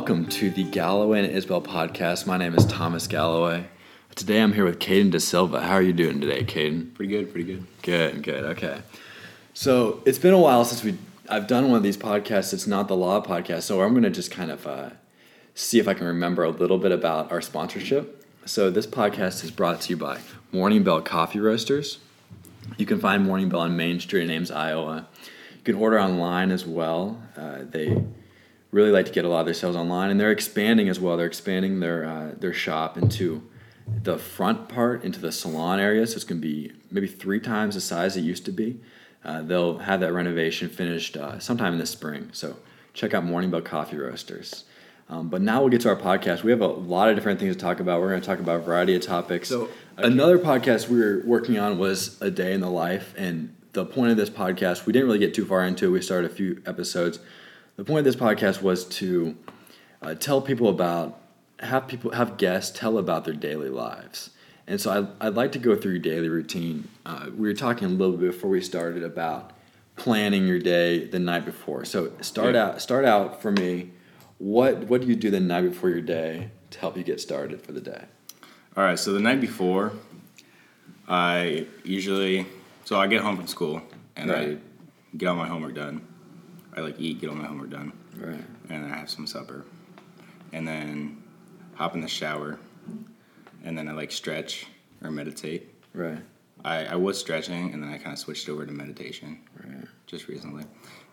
welcome to the Galloway and Isabel podcast. My name is Thomas Galloway. Today I'm here with Caeden Da Silva. How are you doing today, Caeden? Pretty good, pretty good. Good, good. Okay. So it's been a while since we I've done one of these podcasts. It's not the law podcast, so I'm going to just kind of uh, see if I can remember a little bit about our sponsorship. So this podcast is brought to you by Morning Bell Coffee Roasters. You can find Morning Bell on Main Street in Ames, Iowa. You can order online as well. Uh, they really like to get a lot of their sales online, and they're expanding as well. They're expanding their uh, their shop into the front part, into the salon area. So it's going to be maybe three times the size it used to be. Uh, they'll have that renovation finished uh, sometime in the spring. So check out Morning Bell Coffee Roasters. Um, but now we'll get to our podcast. We have a lot of different things to talk about. We're going to talk about a variety of topics. So, another podcast we were working on was a day in the life, and the point of this podcast we didn't really get too far into. it. We started a few episodes. The point of this podcast was to uh, tell people about have people have guests tell about their daily lives. And so I, I'd like to go through your daily routine. Uh, we were talking a little bit before we started about planning your day the night before. So start Yeah. out start out for me. What what do you do the night before your day to help you get started for the day? All right, so the night before, I usually so I get home from school and Right. I get all my homework done. I like eat, get all my homework done, Right. and then I have some supper, and then hop in the shower, and then I like stretch or meditate. Right. I, I was stretching, and then I kind of switched over to meditation Right. just recently,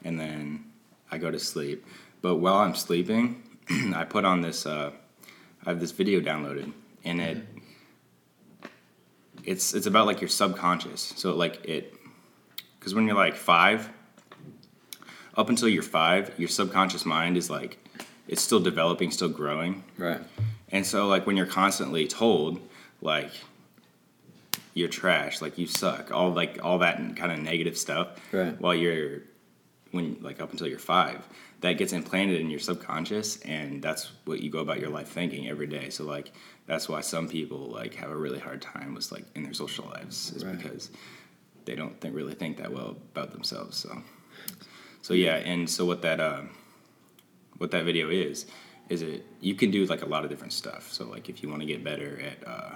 and then I go to sleep. But while I'm sleeping, I put on this. Uh, I have this video downloaded, and it it's it's about like your subconscious. So like it, because when you're like five, up until you're five, your subconscious mind is like it's still developing, still growing. Right. And so, like, when you're constantly told, like, you're trash, like, you suck, all like all that kind of negative stuff, Right. while you're, when like up until you're five, that gets implanted in your subconscious, and that's what you go about your life thinking every day. So, like, that's why some people like have a really hard time with like in their social lives, is Right. because they don't think really think that well about themselves. So, so yeah, and so what that uh, what that video is is it you can do like a lot of different stuff. So like if you want to get better at uh,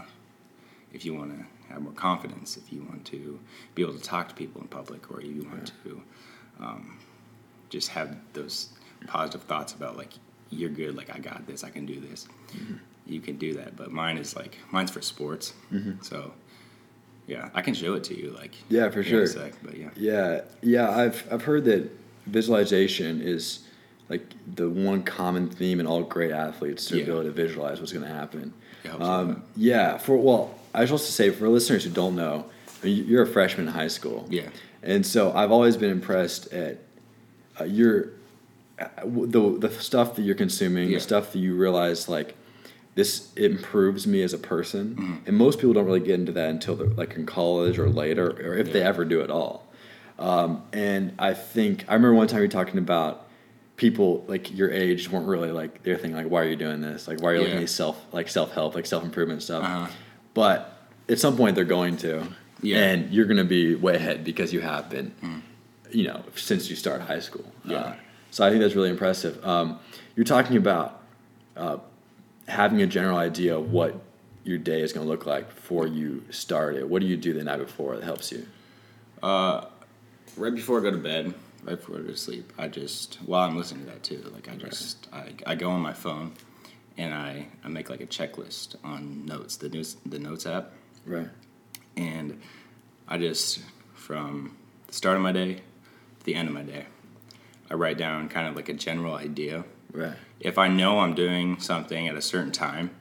if you want to have more confidence if you want to be able to talk to people in public or you want to um, just have those positive thoughts about like you're good like i got this i can do this. You can do that but mine is like mine's for sports. So yeah i can show it to you like Yeah, for sure. sec, but yeah. Yeah, yeah, I've I've heard that visualization is like the one common theme in all great athletes to Yeah. be able to visualize what's going to happen. It helps a lot. Um, yeah, for well, I was supposed to say for listeners who don't know, you're a freshman in high school. Yeah. and so I've always been impressed at uh, your uh, the the stuff that you're consuming, Yeah. the stuff that you realize like this improves me as a person. Mm-hmm. And most people don't really get into that until they're like in college or later, or if they ever do at all. Um, and I think I remember one time you were talking about people like your age weren't really like they're thinking like why are you doing this like why are you looking Yeah. at self like self help like self improvement stuff. Uh-huh. But at some point they're going to, Yeah. Mm. and you're going to be way ahead because you have been, you know, since you started high school. Yeah. Uh, so I think that's really impressive. Um, you're talking about uh, having a general idea of what your day is going to look like before you start it. What do you do the night before that helps you? Right before I go to bed, right before I go to sleep, I just while I'm listening to that too, like I just I, I go on my phone and I, I make like a checklist on notes, the news the notes app, Right. and I just from the start of my day to the end of my day, I write down kind of like a general idea. Right. If I know I'm doing something at a certain time,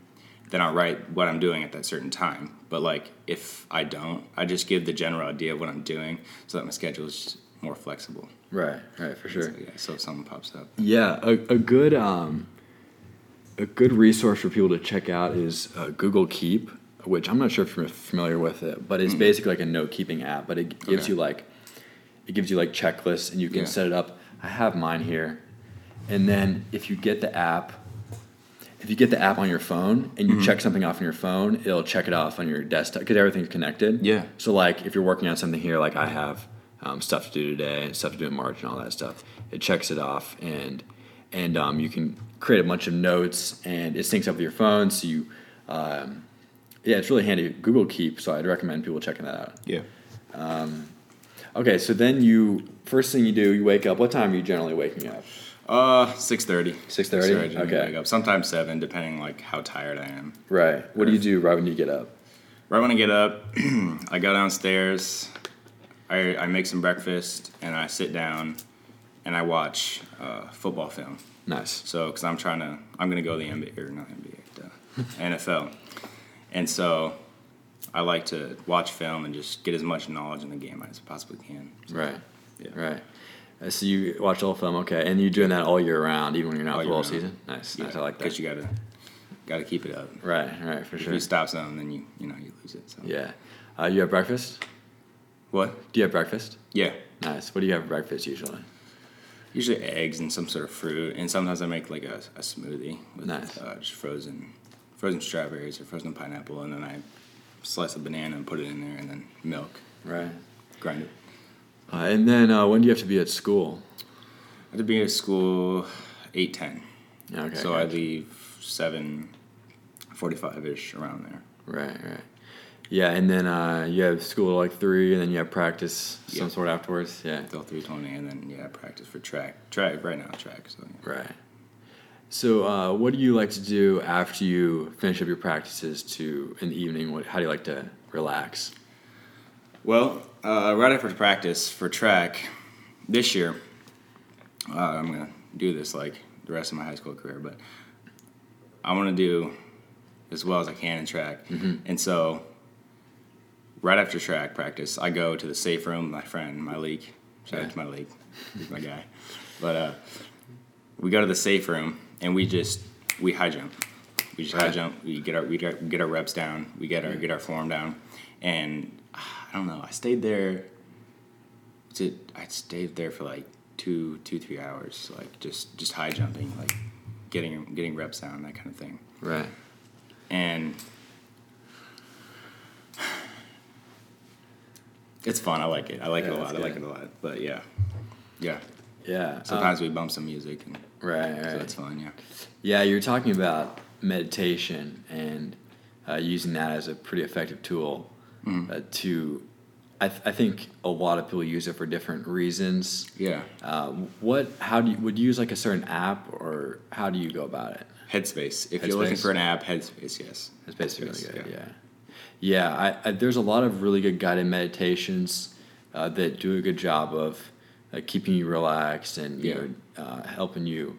then I'll write what I'm doing at that certain time. But like if I don't, I just give the general idea of what I'm doing so that my schedule is more flexible. Right. Right. For sure. So, yeah, so if something pops up. Yeah, a, a good um, a good resource for people to check out is uh, Google Keep, which I'm not sure if you're familiar with it, but it's basically like a note keeping app. But it gives Okay. you like it gives you like checklists, and you can Yeah. set it up. I have mine here, and then if you get the app. If you get the app on your phone and you check something off on your phone, it'll check it off on your desktop because everything's connected. Yeah. So like if you're working on something here, like I have um, stuff to do today, and stuff to do in March, and all that stuff, it checks it off, and and um, you can create a bunch of notes and it syncs up with your phone. So you, um, yeah, it's really handy. Google Keep. So I'd recommend people checking that out. Yeah. Okay, so then you first thing you do, you wake up. What time are you generally waking up? Uh, six thirty. 6:30? Okay. Wake up. Sometimes seven, depending like how tired I am. Right. What do you do right when you get up? Right when I get up, I go downstairs. I, I make some breakfast and I sit down and I watch uh, football film. Nice. So, because I'm trying to, I'm gonna go the NBA or not NBA, the NFL, and so I like to watch film and just get as much knowledge in the game as I possibly can. So, Right. Yeah. Right. Uh, So you watch the whole film, okay, and you're doing that all year round, even when you're not All football season. Nice, nice. I like that. Because you gotta, gotta keep it up. right, right, for If sure. you stop something, then you, you know, you lose it. So. Yeah. Uh, you have breakfast? What? Do you have breakfast? Yeah. Nice. What do you have for breakfast usually? Usually eggs and some sort of fruit, and sometimes I make like a, a smoothie with Nice. uh, just frozen, frozen strawberries or frozen pineapple, and then I slice a banana and put it in there, and then milk, Right. grind it. Uh, and then uh, when do you have to be at school? I have to be at school eight ten, Okay. so I gotcha. leave seven forty-five ish around there. Right, right. Yeah, and then uh, you have school at like three, and then you have practice some sort afterwards. Yeah. Till three twenty, and then yeah, practice for track. Track right now, track. So yeah. Right. So, uh, what do you like to do after you finish up your practices to in the evening? What, how do you like to relax? Well, uh, right after practice for track this year, uh, I'm gonna do this like the rest of my high school career, but I want to do as well as I can in track, and so right after track practice, I go to the safe room. My friend Malik, shout out to Malik, he's my guy, but uh, we go to the safe room and we just we high jump. We just high Right. jump. We get our we get, our reps down. We get our get our form down, and I don't know. I stayed there. it? I stayed there for like two two three hours, like just just high jumping, like getting getting reps down, that kind of thing. Right. And it's fun. I like it. I like Yeah, it a lot. I like it a lot. But yeah, yeah. Yeah. Sometimes we bump some music, and uh, right. so Right. that's fun. Yeah. Yeah, you're talking about meditation and uh, using that as a pretty effective tool Mm-hmm. uh, to. I, th- I think a lot of people use it for different reasons. Yeah. Uh, what? How do you would you use like a certain app or how do you go about it? Headspace. If you're looking for an app, Headspace. Yes. It's basically really Headspace, good. Yeah, yeah. I, I, there's a lot of really good guided meditations uh, that do a good job of uh, keeping you relaxed and you Yeah. know uh, helping you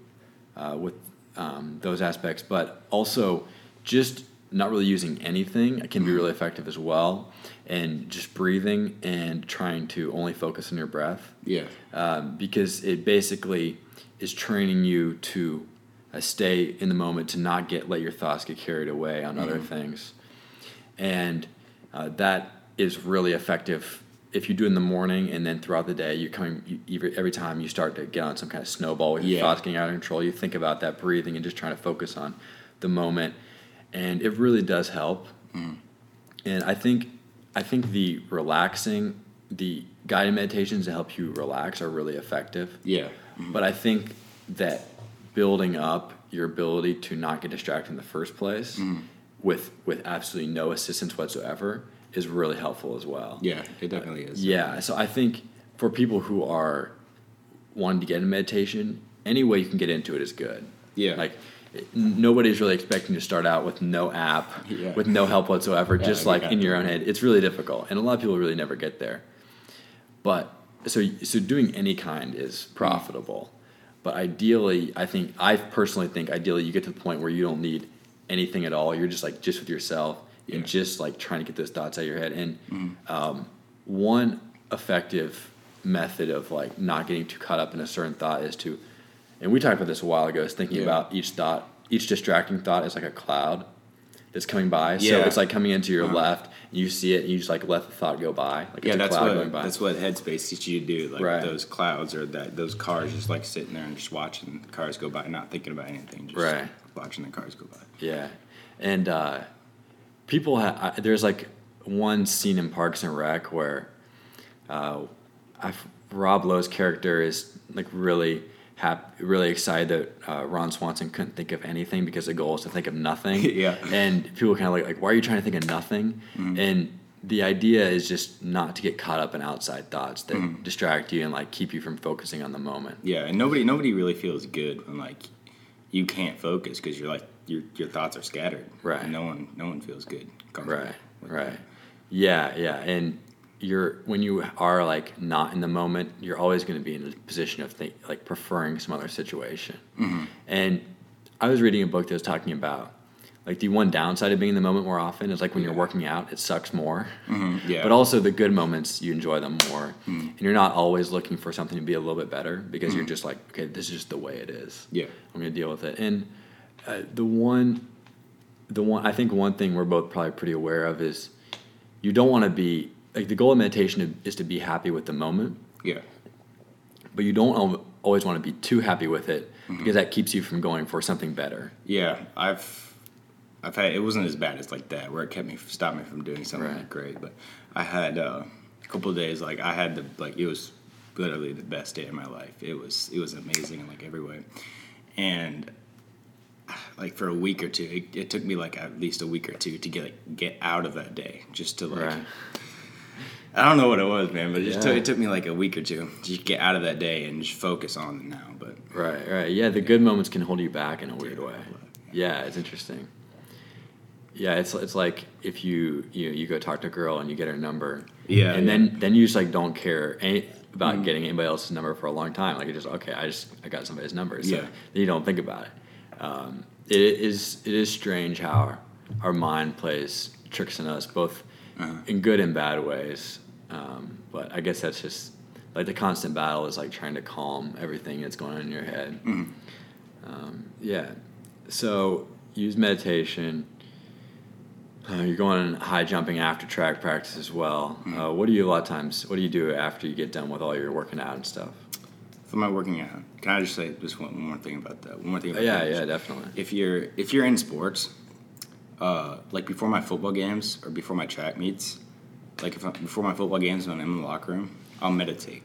uh, with um, those aspects, but also just not really using anything can be really effective as well. And just breathing and trying to only focus on your breath Yeah. um, because it basically is training you to uh, stay in the moment, to not get let your thoughts get carried away on other things, and uh, that is really effective if you do it in the morning and then throughout the day. You're coming you, every, every time you start to get on some kind of snowball with your Yeah. thoughts getting out of control. You think about that breathing and just trying to focus on the moment, and it really does help. Hmm. And I think I think the relaxing, the guided meditations to help you relax are really effective. Yeah. Hmm. But I think that building up your ability to not get distracted in the first place hmm. with with absolutely no assistance whatsoever is really helpful as well. Yeah. It definitely is. Yeah. So I think for people who are wanting to get into meditation, any way you can get into it is good. Yeah. Like nobody's really expecting to start out with no app, Yeah. with no help whatsoever, Yeah, just like in your own head. It's really difficult, and a lot of people really never get there. But so so doing any kind is profitable. But ideally, I think I personally think ideally you get to the point where you don't need anything at all. You're just like just with yourself and Yeah. just like trying to get those thoughts out of your head. And Mm-hmm. um, one effective method of like not getting too caught up in a certain thought is to, and we talked about this a while ago, is thinking Yeah. about each thought, each distracting thought is like a cloud that's coming by. So it's like coming into your Uh-huh. left, and you see it, and you just like let the thought go by. Like Yeah, it's a that's cloud what going by. that's what Headspace teaches you to do. Like Right. those clouds or that those cars, just like sitting there and just watching the cars go by, not thinking about anything, just Right. watching the cars go by. Yeah, and uh, people ha- I, there's like one scene in Parks and Rec where uh, I, Rob Lowe's character is like really hap- really excited that uh, Ron Swanson couldn't think of anything because the goal is to think of nothing. Yeah. And people kind of like, like, why are you trying to think of nothing? And the idea is just not to get caught up in outside thoughts that distract you and like keep you from focusing on the moment. Yeah, and nobody nobody really feels good when like you can't focus because you're like your your thoughts are scattered. Right. And no one no one feels good. Right. Right. Yeah. Yeah. And you're when you are like not in the moment, you're always going to be in a position of think like preferring some other situation. Mm-hmm. And I was reading a book that was talking about like the one downside of being in the moment more often is like when you're working out, it sucks more. that. Yeah. But also the good moments, you enjoy them more, mm-hmm. and you're not always looking for something to be a little bit better because you're just like, okay, this is just the way it is. Yeah. I'm gonna deal with it. And uh, the one, the one, I think one thing we're both probably pretty aware of is you don't want to be like the goal of meditation is to be happy with the moment, Yeah. but you don't always want to be too happy with it because that keeps you from going for something better. Yeah. I've I've had it wasn't as bad as like that where it kept me stopped me from doing something Right. great, but I had uh, a couple of days like I had the like it was literally the best day of my life. It was it was amazing in like every way, and like for a week or two, it, it took me like at least a week or two to get like, get out of that day, just to like Right. I don't know what it was, man, but it just Yeah. took, it took me like a week or two to just get out of that day and just focus on the now. But Right, right. Yeah, the good moments can hold you back in a weird way. Yeah, it's interesting. Yeah, it's it's like if you you you go talk to a girl and you get her number. Yeah, And yeah. then then you just like don't care any, about getting anybody else's number for a long time. Like you just okay, I just I got somebody's number. So Yeah. then you don't think about it. Um, it is it is strange how our mind plays tricks on us both Uh-huh. in good and bad ways. Um, but I guess that's just like the constant battle is like trying to calm everything that's going on in your head. Um, yeah. So use meditation. Uh, you're going high jumping after track practice as well. Uh, what do you a lot of times? What do you do after you get done with all your working out and stuff? for my working out, can I just say just one, more thing about that? One more thing. About yeah, that. yeah, definitely. If you're if you're in sports, uh, like before my football games or before my track meets, like if I, before my football games when I'm in the locker room, I'll meditate.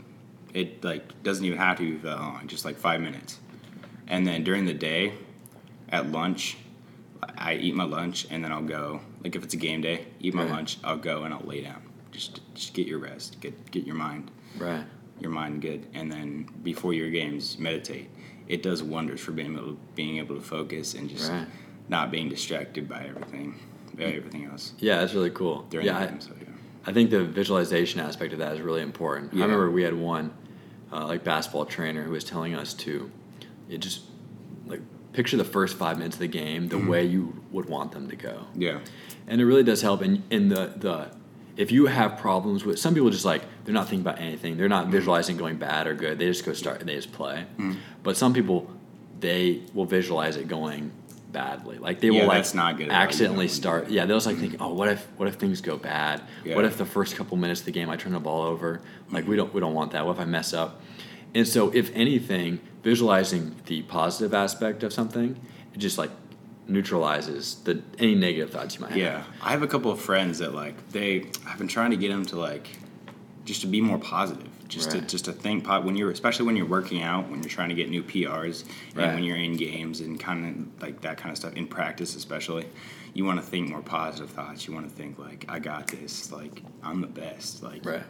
It like doesn't even have to be that long, just like five minutes. And then during the day, at lunch, I eat my lunch and then I'll go. Like if it's a game day, eat my Right. lunch. I'll go and I'll lay down. Just just get your rest. Get get your mind Right. your mind good, and then before your games, meditate. It does wonders for being able to, being able to focus and just Right. Not being distracted by everything, by everything else. Yeah, that's really cool. during yeah, the I- game. So yeah, I think the visualization aspect of that is really important. I remember we had one uh, like basketball trainer who was telling us to it just like picture the first five minutes of the game the mm-hmm. way you would want them to go. yeah, and it really does help in in the the if you have problems with some people just like they're not thinking about anything. They're not mm-hmm. visualizing going bad or good. They just go start and they just play. Mm-hmm. But some people they will visualize it going badly. Like they Yeah, will like not good at all. You accidentally start yeah they'll just like think oh what if what if things go bad? What if the first couple minutes of the game I turn the ball over? Like we mm-hmm. don't we don't want that. What if I mess up? And so if anything visualizing the positive aspect of something it just like neutralizes the any negative thoughts you might have. Yeah. I have a couple of friends that like they. I've been trying to get them to like just to be more positive, just Right. to just to think po- when you're especially when you're working out, when you're trying to get new PRs, Right. and when you're in games and kind of like that kind of stuff in practice, especially. You want to think more positive thoughts. You want to think like, "I got this." Like, I'm the best. Like, Right.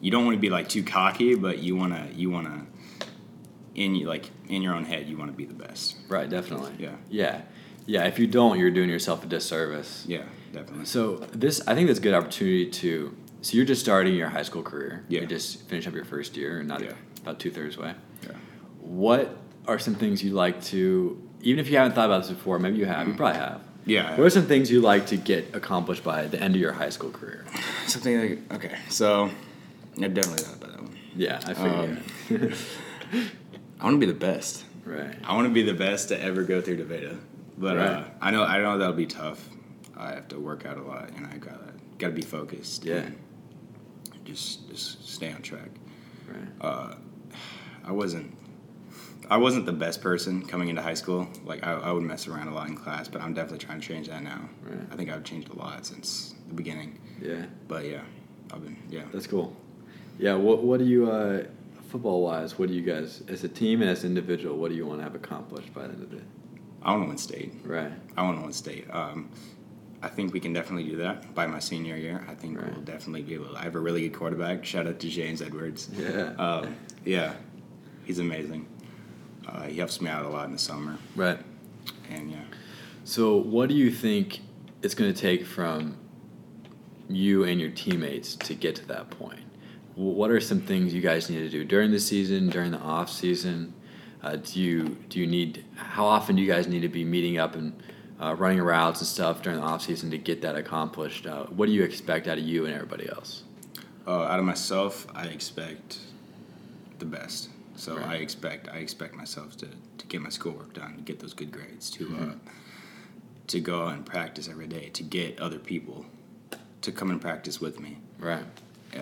you don't want to be like too cocky, but you want to you want to in you like in your own head you want to be the best. Right, definitely. Yeah. Yeah. Yeah, if you don't, you're doing yourself a disservice. Yeah, definitely. So this I think that's a good opportunity to so you're just starting your high school career. Yeah. You just finished up your first year and not Yeah. about two thirds way. Yeah. What are some things you'd like to even if you haven't thought about this before, maybe you have, you probably have. Yeah. What are some things you'd like to get accomplished by the end of your high school career? Something like okay, so I definitely thought about that one. Yeah, I figured. I want to be the best. right. I want to be the best to ever go through Deveda, but uh, I know I know that'll be tough. I have to work out a lot, and I gotta gotta be focused. Yeah. and Just just stay on track. Right. I wasn't. I wasn't the best person coming into high school. Like I, I would mess around a lot in class, but I'm definitely trying to change that now. Right. I think I've changed a lot since the beginning. Yeah. But yeah, I've been yeah. That's cool. Yeah. What What do you uh, football wise, what do you guys, as a team and as an individual, what do you want to have accomplished by the end of it? I want to win state. Right. I want to win state. Um, I think we can definitely do that by my senior year. I think Right. we'll definitely be able. To, I have a really good quarterback. Shout out to James Edwards. Yeah. Um, yeah, he's amazing. Uh, he helps me out a lot in the summer, Right. and yeah. So, what do you think it's going to take from you and your teammates to get to that point? What are some things you guys need to do during the season, during the off season? Uh, do you do you need? How often do you guys need to be meeting up and uh, running routes and stuff during the off season to get that accomplished? Uh, what do you expect out of you and everybody else? Uh, out of myself, I expect the best. So Right. I expect I expect myself to, to get my schoolwork done, to get those good grades, to uh, to go out and practice every day, to get other people to come and practice with me. Right.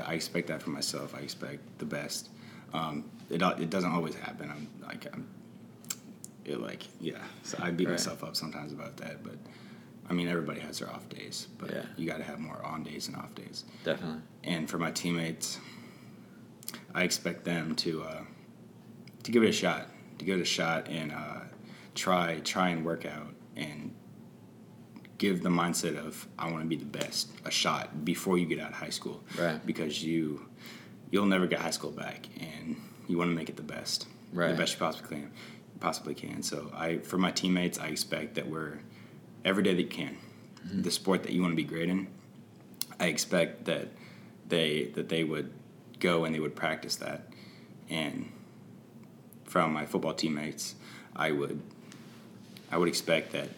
I expect that from myself. I expect the best. Um, it it doesn't always happen. I'm like I'm it like yeah. So I beat Right. myself up sometimes about that, but I mean everybody has their off days, but Yeah. you got to have more on days and off days. Definitely. And for my teammates, I expect them to uh, to give it a shot, to give it a shot and uh, try try and work out and give the mindset of I want to be the best a shot before you get out of high school, Right. Because you you'll never get high school back, and you want to make it the best, Right. the best you possibly can, possibly can. So I for my teammates, I expect that we're every day that you can, mm-hmm. the sport that you want to be great in. I expect that they that they would go and they would practice that, and from my football teammates, I would I would expect that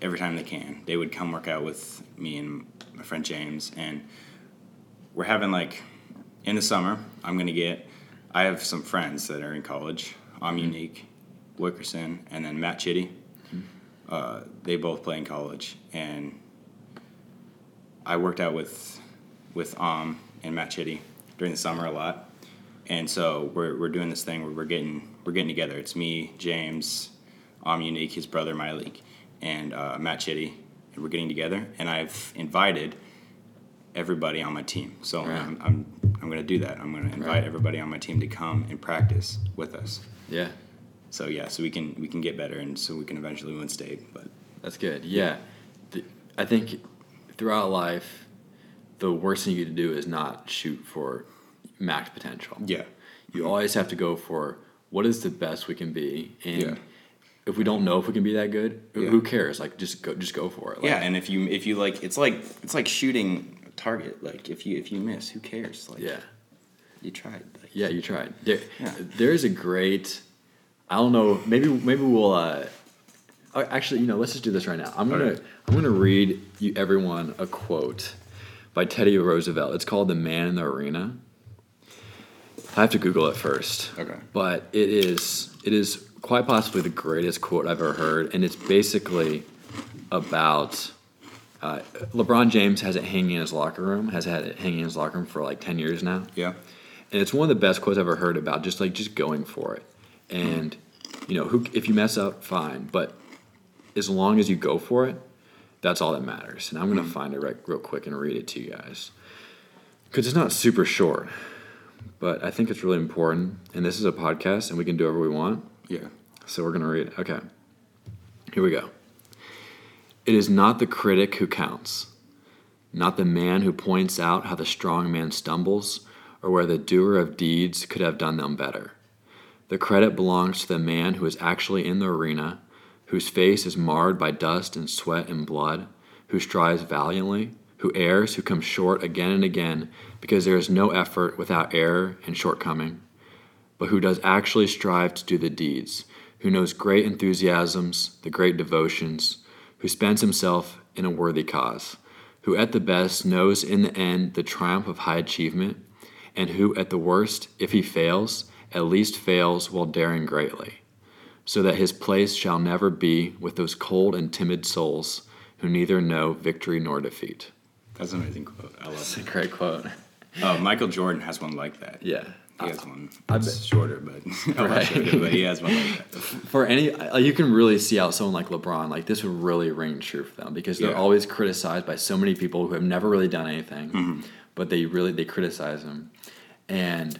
every time they can, they would come work out with me and my friend James, and we're having like in the summer. I'm gonna get. I have some friends that are in college. I'm unique, Wickerson, and then Matt Chitty. Uh, they both play in college, and I worked out with with Um and Matt Chitty during the summer a lot, and so we're we're doing this thing where we're getting we're getting together. It's me, James, Um Unique, his brother Malik, and uh, Matt Chitty, and we're getting together. And I've invited everybody on my team. So Right. I'm, I'm I'm gonna do that. I'm gonna invite Right. everybody on my team to come and practice with us. Yeah. So yeah, so we can we can get better, and so we can eventually win state. But That's good. Yeah. Th- I think throughout life, the worst thing you can do is not shoot for max potential. yeah, You always have to go for what is the best we can be. And Yeah. if we don't know if we can be that good, who- Yeah. who cares? Like just go just go for it. Like, yeah, and if you if you like, it's like it's like shooting a target. Like if you if you miss, who cares? Like Yeah. You tried. Like, Yeah, you tried. There, Yeah. There's a great. I don't know. Maybe maybe we'll. Uh, uh, actually, you know, let's just do this right now. I'm gonna Okay. I'm gonna read you everyone a quote by Teddy Roosevelt. It's called "The Man in the Arena." I have to Google it first. Okay. But it is it is quite possibly the greatest quote I've ever heard, and it's basically about. Uh, LeBron James has it hanging in his locker room. Has had it hanging in his locker room for like ten years now Yeah. And it's one of the best quotes I've ever heard about just like just going for it. And you know, who if you mess up, fine, but as long as you go for it, that's all that matters. And I'm gonna mm-hmm. find it right, real quick and read it to you guys because it's not super short, but I think it's really important. And this is a podcast, and we can do whatever we want. Yeah. So we're going to read it. Okay. Here we go. It is not the critic who counts, not the man who points out how the strong man stumbles or where the doer of deeds could have done them better. The credit belongs to the man who is actually in the arena, whose face is marred by dust and sweat and blood, who strives valiantly, who errs, who comes short again and again, because there is no effort without error and shortcoming but who does actually strive to do the deeds, who knows great enthusiasms, the great devotions, who spends himself in a worthy cause, who at the best knows in the end the triumph of high achievement, and who at the worst, if he fails, at least fails while daring greatly, so that his place shall never be with those cold and timid souls who neither know victory nor defeat. That's an amazing quote. I love That's a great quote. Uh, Michael Jordan has one like that. Yeah. He has one. I It's shorter, but Right. shorter, but he has one like that. for any you can really see how someone like LeBron like this would really ring true for them because they're Yeah. always criticized by so many people who have never really done anything Mm-hmm. But they really they criticize him and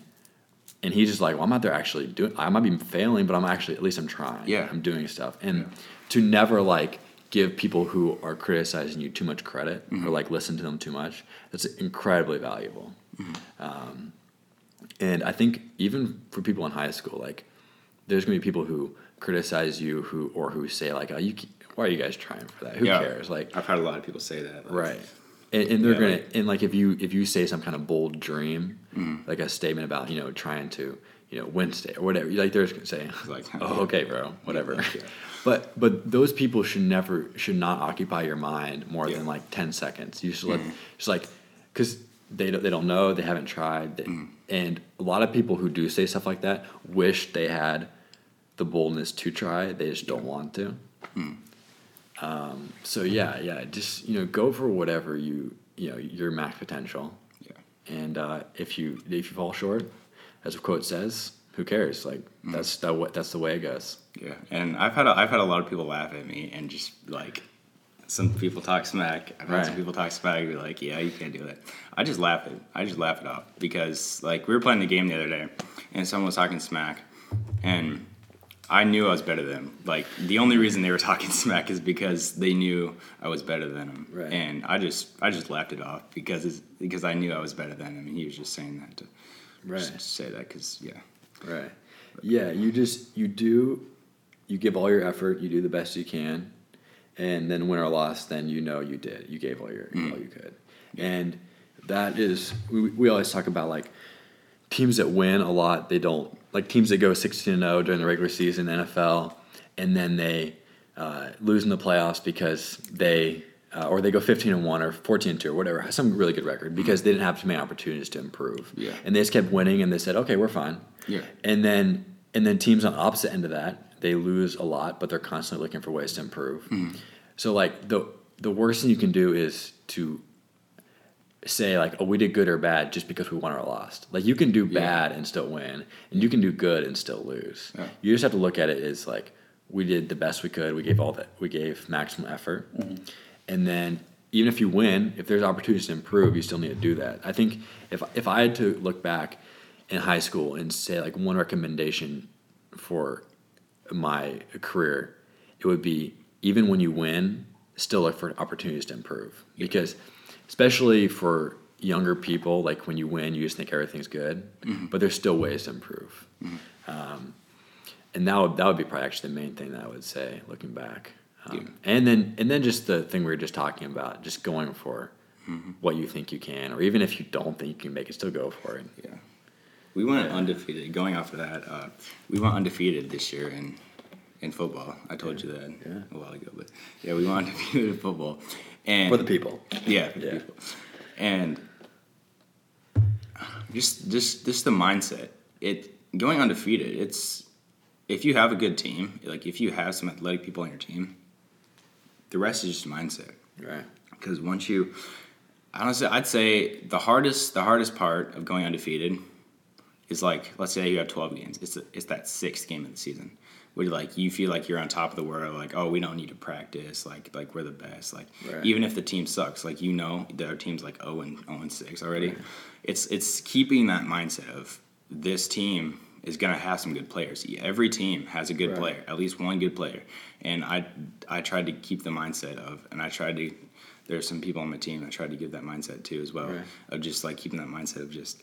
and he's just like, well, I'm out there actually doing. I might be failing, but I'm actually at least I'm trying. Yeah. I'm doing stuff, and Yeah. to never like give people who are criticizing you too much credit Mm-hmm. or like listen to them too much. That's incredibly valuable. Mm-hmm. Um, and I think even for people in high school, like there's gonna be people who criticize you who or who say like, oh, you, why are you guys trying for that? Who Yeah. cares? Like, I've had a lot of people say that. like, right and, and they're Yeah, gonna like- and like if you if you say some kind of bold dream Mm. like a statement about you know trying to you know state or whatever like they're just gonna say Like, oh okay bro whatever Yeah. but but those people should never should not occupy your mind more Yeah. Mm. than like 10 seconds you should let just like because they don't, they don't know they haven't tried they, Mm. and a lot of people who do say stuff like that wish they had the boldness to try they just don't want to Mm. Um, so yeah yeah just you know go for whatever you you know your max potential Yeah. and uh, if you if you fall short as the quote says who cares like Mm. that's the way that's the way it goes Yeah, and I've had a, I've had a lot of people laugh at me and just like some people talk smack. I've had some people talk smack and be like, "Yeah, you can't do it." I just laugh it. I just laugh it off because like we were playing the game the other day, and someone was talking smack, and I knew I was better than them. Like the only reason they were talking smack is because they knew I was better than them, Right. and I just I just laughed it off because it's, because I knew I was better than him, and he was just saying that to Right. say that because yeah. right yeah you just you do you give all your effort you do the best you can and then win or loss then you know you did you gave all your Mm. all you could and that is we, we always talk about like teams that win a lot they don't like teams that go 16 and 0 during the regular season NFL and then they uh, lose in the playoffs because they uh, or they go 15 and 1 or 14 and 2 or whatever some really good record because they didn't have too many opportunities to improve Yeah. and they just kept winning and they said okay we're fine Yeah. and then and then teams on the opposite end of that they lose a lot but they're constantly looking for ways to improve so like the the worst thing you can do is to say like oh we did good or bad just because we won or lost. Like you can do Yeah. bad and still win and you can do good and still lose. Yeah. you just have to look at it as like we did the best we could we gave all that we gave maximum effort. Mm-hmm. And then even if you win if there's opportunities to improve you still need to do that. I think if if i had to look back in high school and say like one recommendation for my career it would be even when you win still look for opportunities to improve. Because especially for younger people like when you win you just think everything's good but there's still ways to improve um, and that would that would be probably actually the main thing that I would say looking back. Um, Yeah. And then and then just the thing we were just talking about, just going for what you think you can, or even if you don't think you can make it, still go for it. Yeah. We went undefeated. Going off of that, uh, we went undefeated this year in in football. I told you that Yeah. a while ago, but yeah, we went undefeated in football. And For the people. Yeah, for the Yeah. people. And just just just the mindset. It going undefeated. It's if you have a good team, like if you have some athletic people on your team, the rest is just mindset Right. because once you i honestly i'd say the hardest the hardest part of going undefeated is like let's say you have 12 games it's, it's that sixth game of the season where like you feel like you're on top of the world like oh we don't need to practice like like we're the best like Right. even if the team sucks like you know that our team's like 0 and 0 and 6 already it's it's keeping that mindset of this team is going to have some good players every team has a good Right. player at least one good player and i i tried to keep the mindset of and i tried to there's some people on my team I tried to give that mindset to as well Right. of just like keeping that mindset of just,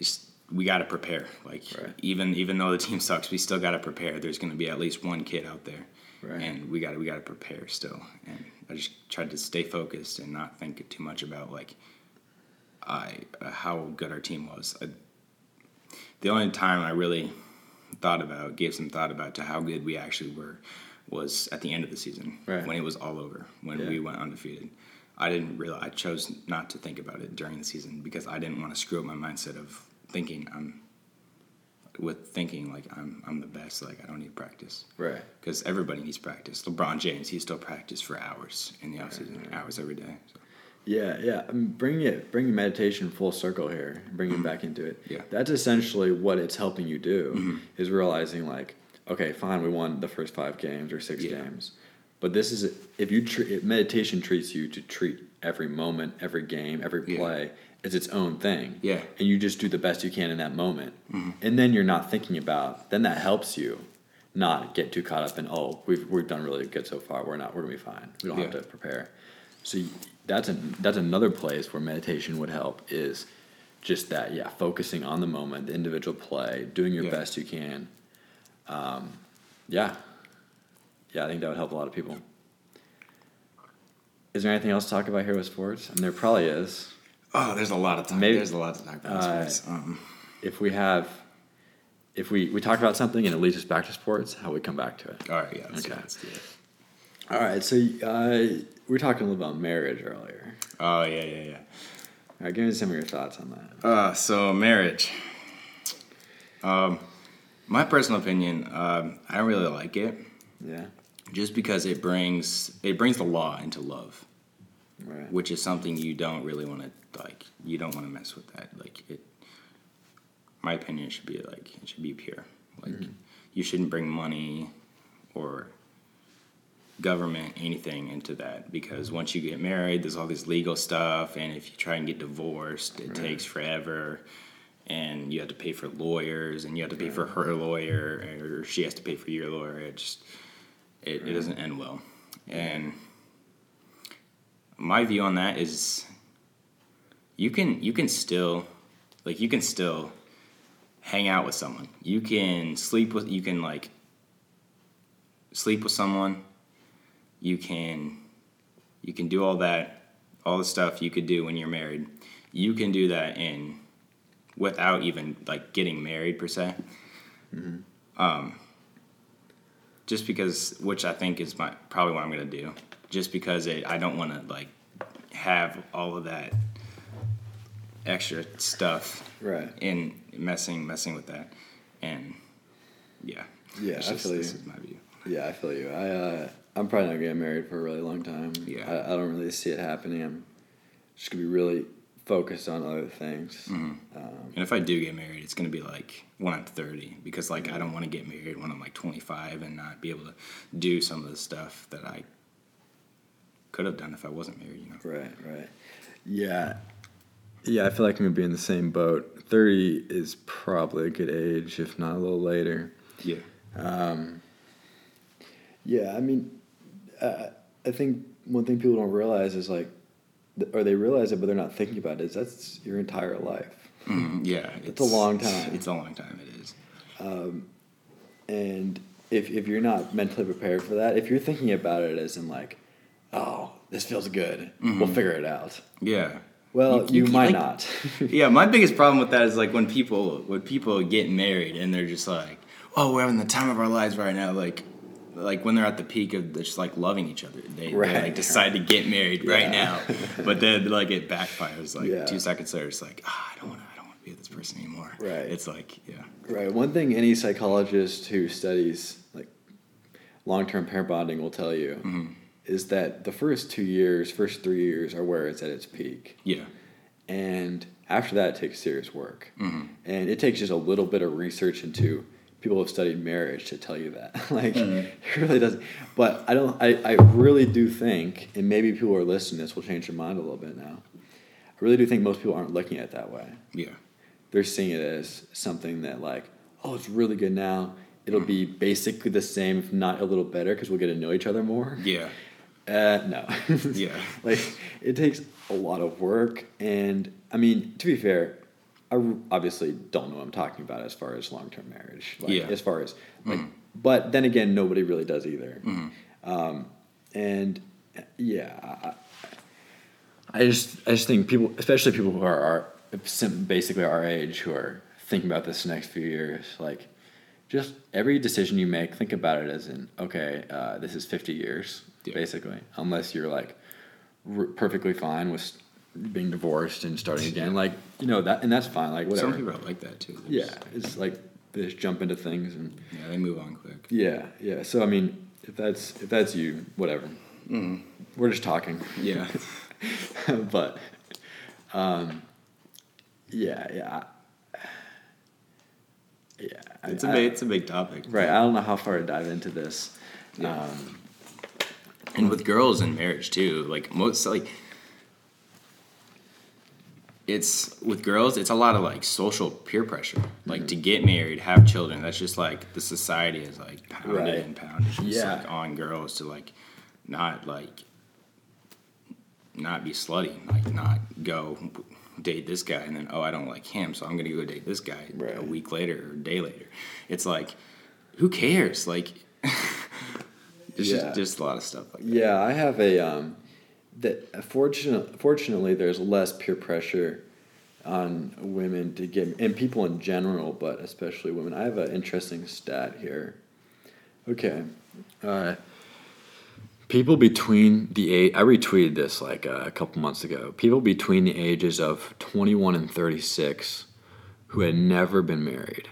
just we got to prepare like Right. even even though the team sucks we still got to prepare there's going to be at least one kid out there Right. and we got to we got to prepare still and I just tried to stay focused and not think too much about like I uh, how good our team was I, the only time I really thought about gave some thought about to how good we actually were was at the end of the season Right. when it was all over when Yeah. we went undefeated I didn't realize I chose not to think about it during the season because I didn't want to screw up my mindset of thinking I'm with thinking like I'm I'm the best like I don't need practice Right. because everybody needs practice. LeBron James he still practice for hours in the offseason, hours every day. So, Yeah, yeah. I mean, bringing it, bringing meditation full circle here, bringing back into it. Yeah. That's essentially what it's helping you do Mm-hmm. is realizing like, okay, fine, we won the first five games or six Yeah. games, but this is if you treat meditation treats you to treat every moment, every game, every Yeah. Play it's its own thing. Yeah. And you just do the best you can in that moment. And then you're not thinking about, then that helps you not get too caught up in, oh, we've, we've done really good so far. We're not, we're gonna be fine. We don't have to prepare. So that's a, that's another place where meditation would help is just that, yeah, focusing on the moment, the individual play, doing your Yeah. best you can. Um, yeah. Yeah, I think that would help a lot of people. Is there anything else to talk about here with sports? I mean, there probably is. Oh, there's a lot of time. Maybe- there's a lot to talk about. Uh, sports. Um, If we have, if we, we talk about something and it leads us back to sports, how we come back to it. all right, yeah. Let's, Okay. let's do it. All right, so uh, we were talking a little about marriage earlier. Oh yeah, yeah, yeah. All right, give me some of your thoughts on that. Uh, so marriage. Um, my personal opinion, um, I don't really like it, Yeah, just because it brings it brings the law into love, right. which is something you don't really want to like. You don't want to mess with that. Like it. My opinion should be like it should be pure. Like mm-hmm. you shouldn't bring money or government anything into that because mm-hmm. once you get married there's all this legal stuff and if you try and get divorced it takes forever and you have to pay for lawyers and you have to pay for her lawyer or she has to pay for your lawyer it just it, it doesn't end well and my view on that is you can you can still like you can still hang out with someone. You can sleep with you can like sleep with someone. You can you can do all that all the stuff you could do when you're married. You can do that in without even like getting married per se. Um, just because which i think is my probably what i'm gonna do just because it, i don't want to like have all of that extra stuff Right. in messing messing with that and yeah Yeah, It's I just- feel you. this is my view Yeah, I feel you. I uh, I'm probably not getting married for a really long time. Yeah. I, I don't really see it happening. I'm just gonna be really focused on other things. and if i do get married it's going to be like when i'm 30 because like i don't want to get married when i'm like 25 and not be able to do some of the stuff that i could have done if i wasn't married you know Right, right. Yeah. Yeah, I feel like I'm gonna be in the same boat. Thirty is probably a good age, if not a little later. yeah Yeah, I mean, uh, I think one thing people don't realize is like, or they realize it, but they're not thinking about it. Is that's your entire life, Mhm, yeah It's a long time. it's a long time it is and if if you're not mentally prepared for that, if you're thinking about it as in like, oh, this feels good, we'll figure it out. yeah Well, You- you, you- might like- not. yeah my biggest problem with that is like when people when people get married and they're just like oh we're having the time of our lives right now like like when they're at the peak of just like loving each other they, they like decide to get married right now but then like it backfires like Yeah. two seconds later it's like ah, i don't want to i don't want to be with this person anymore Right. it's like yeah Right. One thing any psychologist who studies like long-term pair bonding will tell you Mm-hmm. Is that the first two years, first three years are where it's at its peak, yeah and after that, it takes serious work, Mm-hmm. and it takes just a little bit of research into people who have studied marriage to tell you that. like Mm-hmm. it really doesn't. But I don't. I, I really do think, and maybe people who are listening to this will change their mind a little bit now. I really do think most people aren't looking at it that way yeah they're seeing it as something that like oh it's really good now it'll be basically the same if not a little better because we'll get to know each other more yeah uh, no. Yeah. like it takes a lot of work and i mean to be fair I obviously don't know what i'm talking about as far as long-term marriage like Yeah. As far as like but then again nobody really does either. Um, and yeah I, I just I just think people, especially people who are our basically our age, who are thinking about this next few years, like just every decision you make, think about it as in okay, uh, this is fifty years Yeah. basically, unless you're like r- perfectly fine with being divorced and starting again, like you know that, and that's fine, like whatever. some people are like that too They're yeah, just- it's like they just jump into things and yeah they move on quick yeah, yeah. So I mean, if that's if that's you, whatever. We're just talking. yeah but um, yeah, yeah, yeah. It's a I- big it's a big topic right. I don't know how far to dive into this. Yeah. Um, and with girls in marriage too like most like it's with girls, it's a lot of like social peer pressure. Like mm-hmm. to get married, have children. That's just like the society is like pounded Right. and pounded. Yeah. like on girls to like not like not be slutty, like not go date this guy and then oh I don't like him, so I'm gonna go date this guy Right. a week later or a day later. It's like who cares? Like there's Yeah. just just a lot of stuff like that. Yeah, I have a um, that fortunate, fortunately there's less peer pressure on women to get and people in general, but especially women. I have an interesting stat here. Okay, uh, people between the age I retweeted this like uh, a couple months ago. People between the ages of 21 and 36 who had never been married.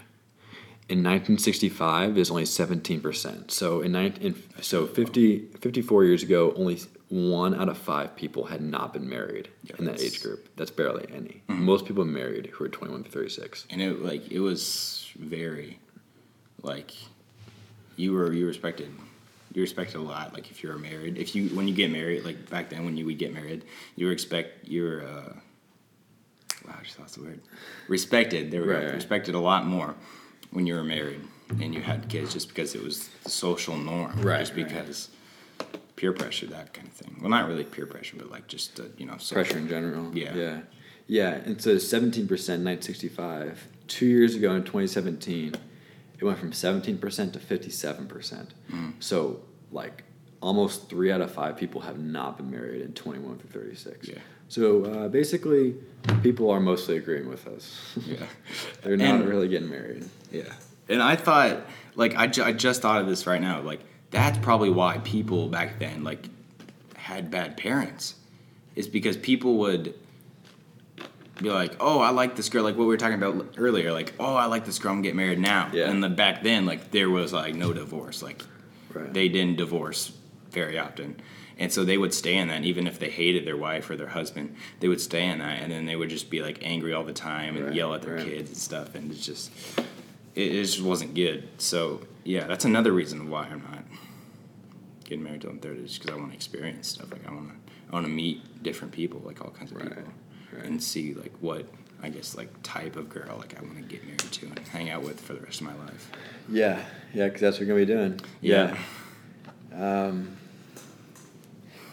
In 1965, is only 17%. So in, 19, in so 50, 54 years ago, only one out of five people had not been married Yeah, in that age group. That's barely any. Most people married who are 21 to 36. and it like it was very like you were you respected you respected a lot like if you were married if you when you get married like back then when you would get married you were expect you were uh wow I just lost the word respected they were right. respected a lot more when you were married and you had kids just because it was the social norm Right, just right. because peer pressure that kind of thing well not really peer pressure but like just uh, you know social. Pressure in general. Yeah. Yeah. Yeah. And so 17% in 1965. Two years ago in 2017, it went from 17% to 57%. Mm. So, like, almost three out of five people have not been married in 21 through 36. Yeah. So, uh, basically, people are mostly agreeing with us. yeah They're not And- really getting married. Yeah. And I thought, like, I, ju- I just thought of this right now. Like, that's probably why people back then, like, had bad parents. Is because people would be like, oh, I like this girl. Like what we were talking about earlier. Like, oh, I like this girl. I'm getting married now. Yeah. And then back then, like, there was, like, no divorce. Like, Right. they didn't divorce very often. And so they would stay in that, and even if they hated their wife or their husband, they would stay in that, and then they would just be like angry all the time and Right, yell at their right. kids and stuff, and it's just it, it just wasn't good. So yeah, that's another reason why I'm not getting married till I'm 30, just because I want to experience stuff. Like I want to I want to meet different people, like all kinds of Right, people, and see like what I guess like type of girl like I want to get married to and hang out with for the rest of my life. Yeah. Yeah, because that's what we're going to be doing. Yeah. Um,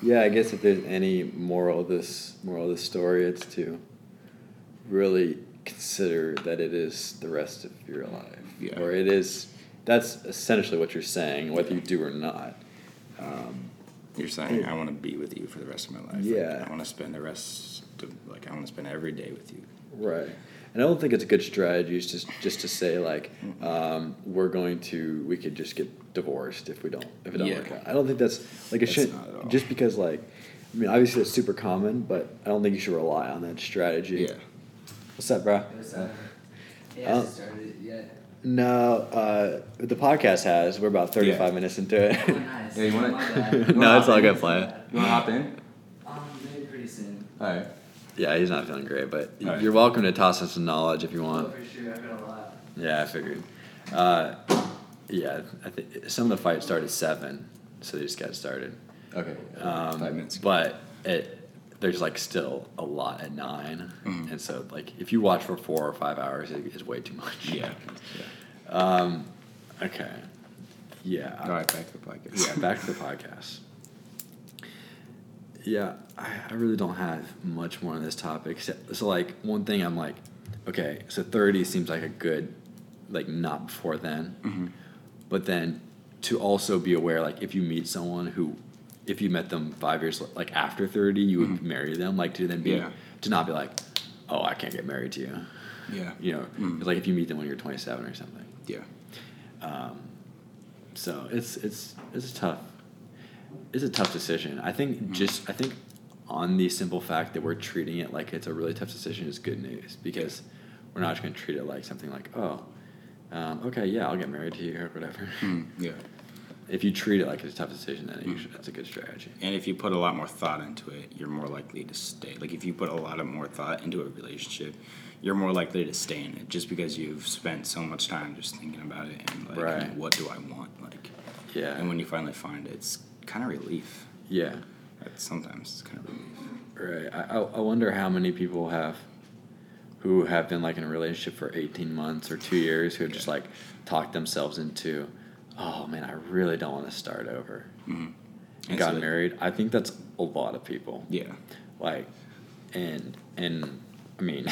yeah, I guess if there's any moral of this moral of this story, it's to really consider that it is the rest of your life, Yeah. or it is. That's essentially what you're saying, whether you do or not. Um, You're saying I want to be with you for the rest of my life. Like, Yeah. I want to spend the rest of like I want to spend every day with you. Right. And I don't think it's a good strategy just just to say like um, we're going to we could just get divorced if we don't if it don't Yeah. work out. I don't think that's like it should not just because like I mean obviously that's super common, but I don't think you should rely on that strategy. Yeah. What's up, bro? What's up? It Uh, hasn't started yet. No, uh, the podcast has. We're about thirty five Yeah. minutes into it. Oh, nice. Yeah, you wanna- My bad. no, it's all good, play it. You want to hop in? Um, maybe pretty soon. All right. Yeah, he's not feeling great, but All right. you're welcome to toss us some knowledge if you Oh, want. for sure. I've got a lot. Yeah, I figured. Uh, yeah, I think some of the fights started at seven, so they just got started. Okay. Um, Five minutes. But it, there's like still a lot at 9 Mhm. and so like if you watch for four or five hours, it is way too much. Yeah. Um, okay. Yeah. All right, back to the podcast. Yeah, back to the podcast. Yeah, I, I really don't have much more on this topic. So, so, like, one thing I'm like, okay, so 30 seems like a good, like, not before then. Mhm. But then to also be aware, like, if you meet someone who, if you met them five years, like, after 30, you would Mhm. marry them, like, to then be, Yeah. to not be like, oh, I can't get married to you. Yeah. You know, Mhm. it's like if you meet them when you're 27 or something. Yeah. Um, so it's it's it's tough it's a tough decision. I think Mhm. just I think on the simple fact that we're treating it like it's a really tough decision is good news because we're not just going to treat it like something like oh um, okay yeah I'll get married to you or whatever. Mm, yeah. if you treat it like it's a tough decision, then you Mhm. should, that's a good strategy. And if you put a lot more thought into it, you're more likely to stay. Like if you put a lot of more thought into a relationship, you're more likely to stay in it just because you've spent so much time just thinking about it and like, Right. what do I want? Like, Yeah. and when you finally find it, it's kind of relief. yeah. Like, sometimes it's kind of relief. Right. I, I wonder how many people have who have been like in a relationship for 18 months or two years who have just like talked themselves into, oh man, I really don't want to start over. And, And got so- married. I think that's a lot of people. Yeah. Like, and and I mean,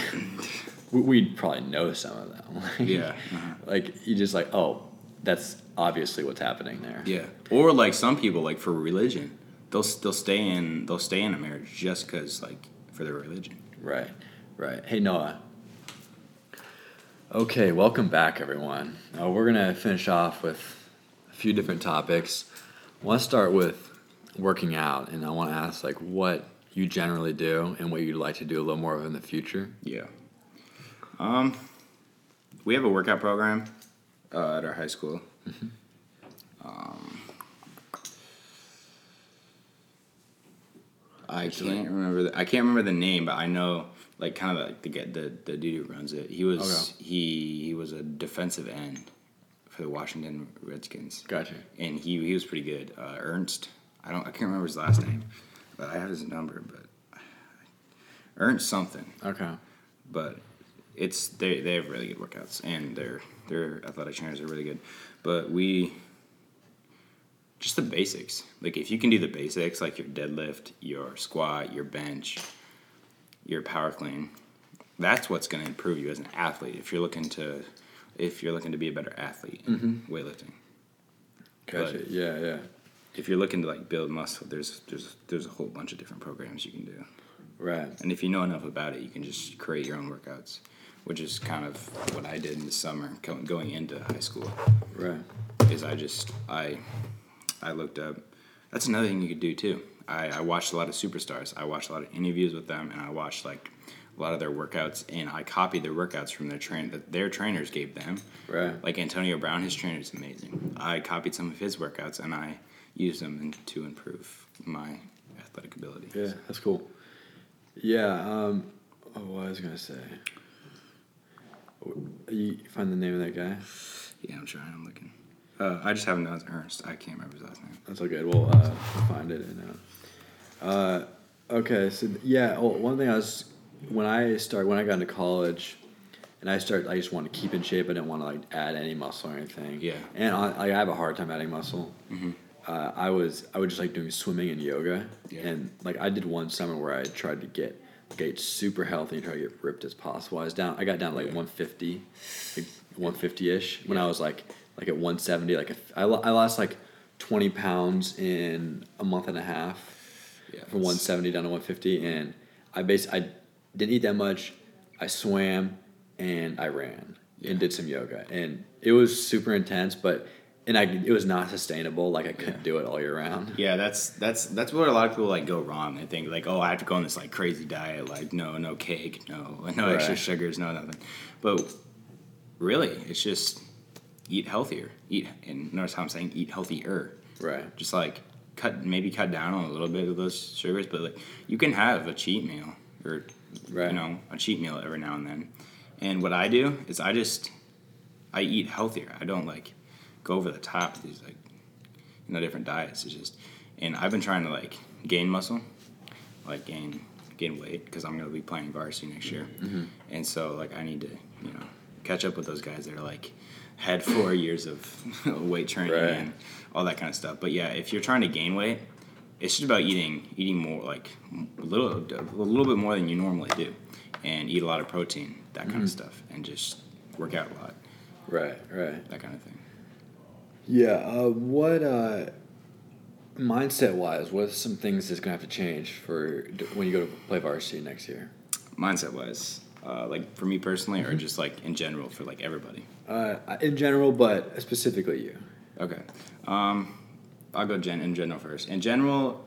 we- we'd probably know some of them. Yeah, uh-huh. Like you just like, oh, that's obviously what's happening there. Yeah. Or like some people, like for religion, they'll they'll stay in they'll stay in a marriage just because like for their religion. Right, right. Hey, Noah. Okay, welcome back, everyone. Uh, we're going to finish off with a few different topics. I want to start with working out, and I want to ask, like, what you generally do and what you'd like to do a little more of in the future. Yeah. Um, we have a workout program uh, at our high school. Um, I can't remember. The, I can't remember the name, but I know like kind of like the the the dude who runs it. He was he he was a defensive end for the Washington Redskins. Gotcha. and he he was pretty good. Uh, Ernst, I don't I can't remember his last name, but I have his number. But Ernst something, Okay. but it's they they have really good workouts and their their athletic trainers are really good. But we just the basics. Like if you can do the basics, like your deadlift, your squat, your bench, your power clean, that's what's going to improve you as an athlete. If you're looking to if you're looking to be a better athlete in mm-hmm. weightlifting Gotcha. But- yeah, yeah. if you're looking to like build muscle, there's there's there's a whole bunch of different programs you can do. Right. And if you know enough about it, you can just create your own workouts, which is kind of what I did in the summer going into high school. Right. Is I just I I looked up. That's another thing you could do too. I, I watched a lot of superstars. I watched a lot of interviews with them, and I watched like a lot of their workouts, and I copied their workouts from their train that their trainers gave them. Right. Like Antonio Brown, his trainer is amazing. I copied some of his workouts, and I used them in, to improve my athletic ability. Yeah, that's cool. Yeah. Um, oh, what I was gonna say. You find the name of that guy? Yeah, I'm trying. I'm looking. Uh, I just haven't as Ernst. I can't remember his last name. That's all good. We'll, uh, we'll find it. And, uh, uh, okay, so yeah, well, one thing I was when I started when I got into college, and I started, I just wanted to keep in shape. I didn't want to like add any muscle or anything. Yeah. And I, like, I have a hard time adding muscle. Uh, I was I was just like doing swimming and yoga, Yeah. and like I did one summer where I tried to get get super healthy and try to get ripped as possible. I was down. I got down to like Yeah. 150, like 150 ish when I was like like at 170. Like I I lost like 20 pounds in a month and a half Yeah, from 170 down to 150, and I bas I didn't eat that much. I swam and I ran Yeah. and did some yoga, and it was super intense, but and I it was not sustainable. Like I couldn't Yeah. do it all year round. Yeah, that's that's that's where a lot of people like go wrong. They think like, oh, I have to go on this like crazy diet, like no, no cake, no, no extra sugars, no nothing. But really, it's just eat healthier. Eat and notice how I'm saying eat healthier. Right. Just like cut maybe cut down on a little bit of those sugars, but like you can have a cheat meal or Right. you know a cheat meal every now and then. And what I do is I just I eat healthier. I don't like go over the top with these like you know different diets. It's just and I've been trying to like gain muscle, like gain gain weight because I'm gonna be playing varsity next year, mm-hmm. and so like I need to you know catch up with those guys that are like had four years of weight training Right. and all that kind of stuff. But yeah, if you're trying to gain weight, it's just about eating eating more like a little a little bit more than you normally do, and eat a lot of protein, that kind of mm-hmm. stuff, and just work out a lot, Right. Right. that kind of thing. Yeah. Uh, what uh, mindset wise? What's some things that's gonna have to change for when you go to play varsity next year? Mindset wise, uh, like for me personally, or just like in general for like everybody. Uh, in general, but specifically you. Okay. Um, I'll go gen- in general first. In general,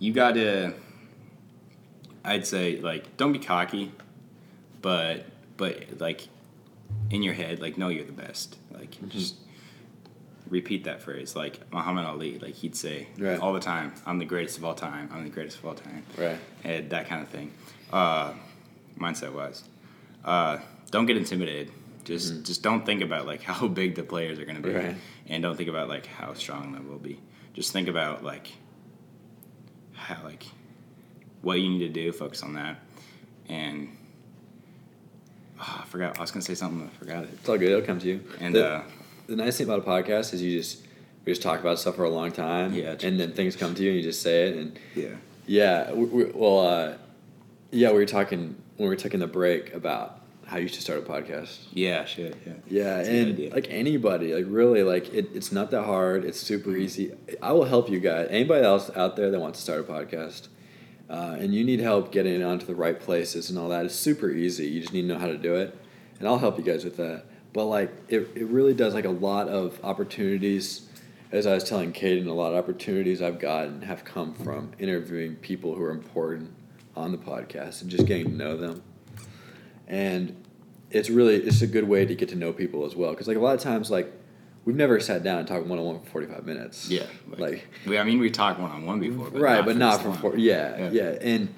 you got to. I'd say like don't be cocky, but but like in your head like know you're the best. Like just repeat that phrase. Like Muhammad Ali, like he'd say Right. all the time, "I'm the greatest of all time. I'm the greatest of all time." Right. And that kind of thing. Uh, mindset wise, uh, don't get intimidated. Just just don't think about like how big the players are going to be, Right. and don't think about like how strong they will be. Just think about like how like what you need to do. Focus on that, and oh, I forgot. I was gonna say something. I forgot it. It's all good. It'll come to you. And the, uh, the nice thing about a podcast is you just we just talk about stuff for a long time. Yeah, And then things come to you and you just say it and yeah, yeah. We, we, well, uh, yeah. We were talking when we were taking the break about how you should start a podcast. yeah, shit, yeah, Yeah, That's and like anybody, like really, like it, it's not that hard. It's super easy. I will help you guys. Anybody else out there that wants to start a podcast, uh, and you need help getting it onto the right places and all that, it's super easy. You just need to know how to do it, and I'll help you guys with that. But like, it, it really does like a lot of opportunities. As I was telling Caeden, a lot of opportunities I've gotten have come from interviewing people who are important on the podcast and just getting to know them and it's really it's a good way to get to know people as well because like a lot of times like we've never sat down and talked one on one for forty five minutes. yeah. like, we, I mean, we talked one on one before, but right, not but for not for four. Yeah, Yeah. yeah, and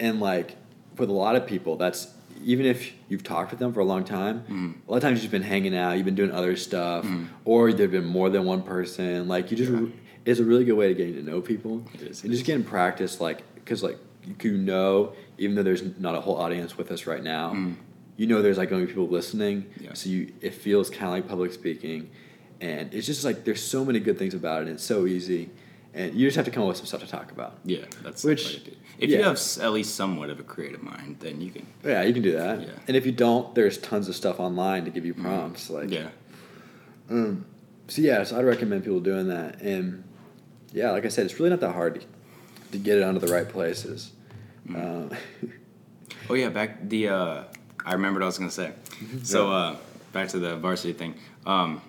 and like with a lot of people, that's even if you've talked with them for a long time. Mm-hmm. A lot of times you've been hanging out, you've been doing other stuff, Mhm. or there've been more than one person. Like you just, Yeah. it's a really good way to getting to know people. It is, and it just getting practice, like because like you know, even though there's not a whole audience with us right now, Mhm. you know there's like going to be people listening. Yeah. So you, it feels kind of like public speaking, and it's just like there's so many good things about it. and It's so easy, and you just have to come up with some stuff to talk about. Yeah, that's Which-. If yeah. you have at least somewhat of a creative mind, then you can. Yeah, you can do that. Yeah. And if you don't, there's tons of stuff online to give you prompts. Like, yeah, Um, so yeah, so I'd recommend people doing that. And yeah, like I said, it's really not that hard to, to get it onto the right places. Mm. Um, Oh yeah, back the uh, I remembered what I was gonna say. So uh, back to the varsity thing. Um,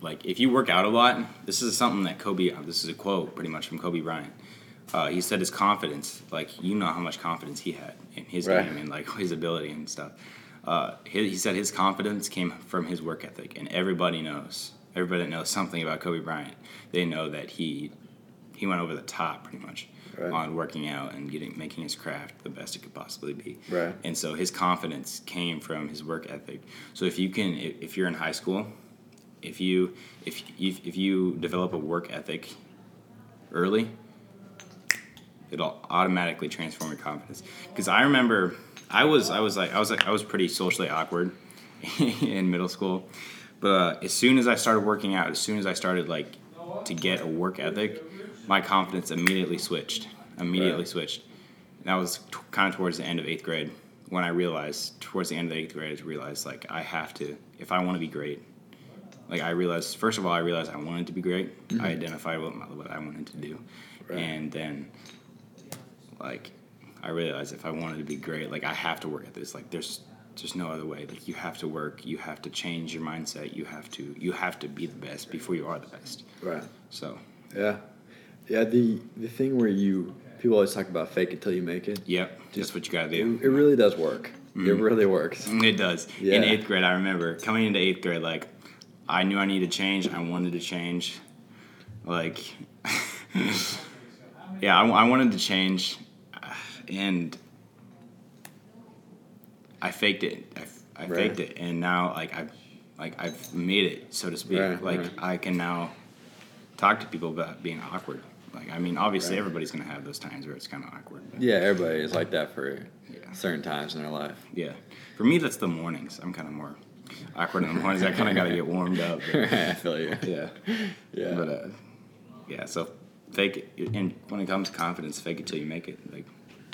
like if you work out a lot, this is something that Kobe. uh, This is a quote pretty much from Kobe Bryant. Uh, he said his confidence, like you know how much confidence he had in his Right. game and like his ability and stuff. Uh, he, he said his confidence came from his work ethic, and everybody knows. Everybody knows something about Kobe Bryant, they know that he he went over the top pretty much Right. on working out and getting making his craft the best it could possibly be. Right. And so his confidence came from his work ethic. So if you can, if, if you're in high school, if you if you, if you develop a work ethic early, it'll automatically transform your confidence. Because I remember I was I was like I was like I was pretty socially awkward in middle school, but uh, as soon as I started working out, as soon as I started like to get a work ethic, my confidence immediately switched. Immediately Right. switched. And that was t- kind of towards the end of eighth grade when I realized towards the end of the eighth grade I realized like I have to if I want to be great. Like I realized first of all I realized I wanted to be great. Mm-hmm. I identified what, my, what I wanted to do, Right. and then like I realized if I wanted to be great, like I have to work at this. Like there's there's no other way. Like you have to work. You have to change your mindset. You have to you have to be the best before you are the best. right. So Yeah. Yeah. The the thing where you people always talk about fake it till you make it. yep, just what you gotta do. it really does work. It mm-hmm. really works. It does. Yeah. In eighth grade, I remember coming into eighth grade, like I knew I needed to change. I wanted to change. Like, yeah, I, I wanted to change, and I faked it. I Right. faked it, and now like I, like I've made it, so to speak. Right, like right. I can now talk to people about being awkward. Like I mean, obviously everybody's gonna have those times where it's kind of awkward. Yeah, everybody is like that for Yeah. certain times in their life. Yeah. For me, that's the mornings. I'm kind of more awkward in the mornings. I kind of got to get warmed up. but- I feel you. yeah. Yeah. But, uh, yeah, so fake it. And when it comes to confidence, fake it till you make it. Like,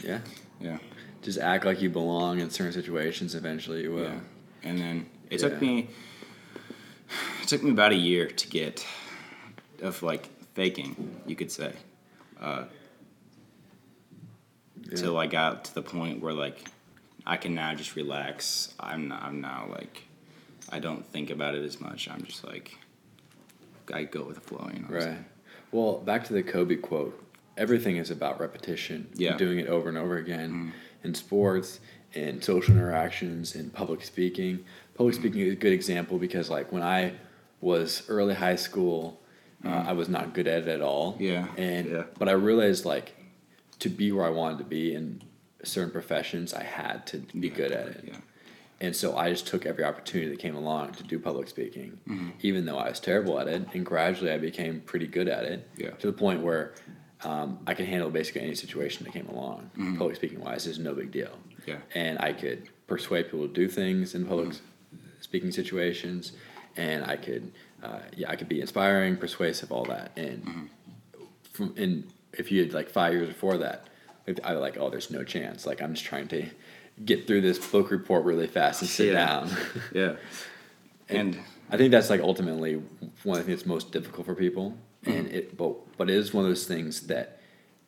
yeah. yeah. Just act like you belong in certain situations. Eventually, you will. Yeah. And then it Yeah. took me, it took me about a year to get, of like faking, you could say, uh, Yeah. till I got to the point where like I can now just relax. I'm I'm now like I don't think about it as much. I'm just like I go with the flow. You know. Right. Well, back to the Kobe quote. Everything is about repetition. Yeah. Doing it over and over again in sports, in social interactions, in public speaking. Public Mm-hmm. speaking is a good example because, like, when I was early high school, uh, I was not good at it at all. Yeah, And yeah. but I realized like to be where I wanted to be in certain professions, I had to be Yeah, good at it. Yeah. And so I just took every opportunity that came along to do public speaking, Mm-hmm. even though I was terrible at it. And gradually I became pretty good at it Yeah. to the point where um, I could handle basically any situation that came along. Public speaking wise is no big deal. Mm-hmm. Yeah. And I could persuade people to do things in public s- speaking situations, and I could, uh, yeah, I could be inspiring, persuasive, all that. And from and if you had like five years before that, like, I was like, oh, there's no chance. Like I'm just trying to get through this book report really fast and sit Yeah. down. Yeah. And I think that's like ultimately one of the things that's most difficult for people, and it but but it is one of those things that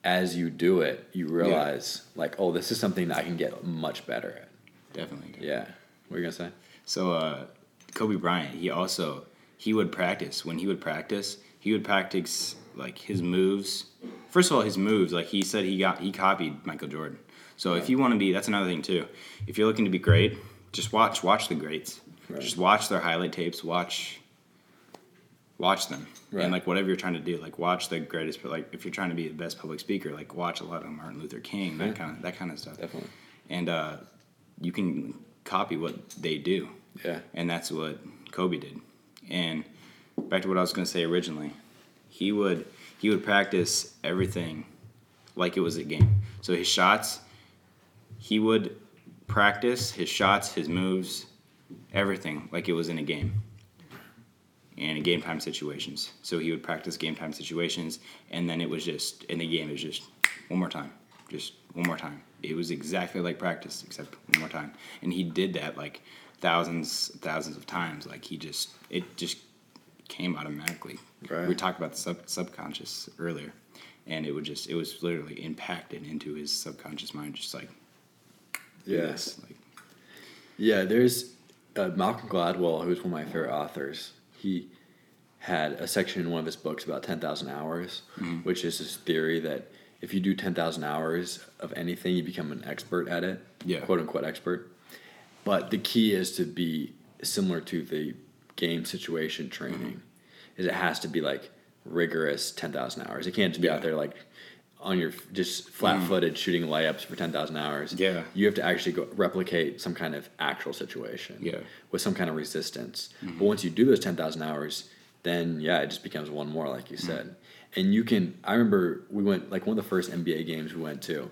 as you do it, you realize like, oh, this is something that I can get much better at. definitely. Yeah, what are you gonna say? So uh, Kobe Bryant, he also he would practice. When he would practice, he would practice like his moves. First of all, his moves. Like he said, he got he copied Michael Jordan. So if you want to be, that's another thing too. If you're looking to be great, just watch watch the greats. Right. Just watch their highlight tapes. Watch watch them Right. and like whatever you're trying to do like watch the greatest but like if you're trying to be the best public speaker like watch a lot of martin luther king that Yeah. kind of that kind of stuff Definitely. and uh, you can copy what they do Yeah. and that's what Kobe did. And back to what I was going to say originally, he would he would practice everything like it was a game. So his shots, he would practice his shots, his moves, everything like it was in a game. And in game time situations. So he would practice game time situations, and then it was just in the game. It was just one more time, just one more time. It was exactly like practice, except one more time. And he did that like thousands, thousands of times. Like he just, it just came automatically. Right. We talked about the sub- subconscious earlier, and it would just, it was literally impacted into his subconscious mind, just like Yeah. like Yeah, there's uh, Malcolm Gladwell, who's one of my favorite authors. He had a section in one of his books about 10,000 hours, Mm-hmm. which is this theory that if you do 10,000 hours of anything, you become an expert at it, Yeah. quote unquote expert. But the key is to be similar to the game situation training, Mm-hmm. is it has to be like rigorous 10,000 hours. It can't just be out there like on your just flat footed shooting layups for 10,000 hours. Yeah. You have to actually go replicate some kind of actual situation Yeah. Mm-hmm. with some kind of resistance. But once you do those 10,000 hours, then yeah, it just becomes one more, like you Mm-hmm. said. And you can, I remember we went, like one of the first NBA games we went to,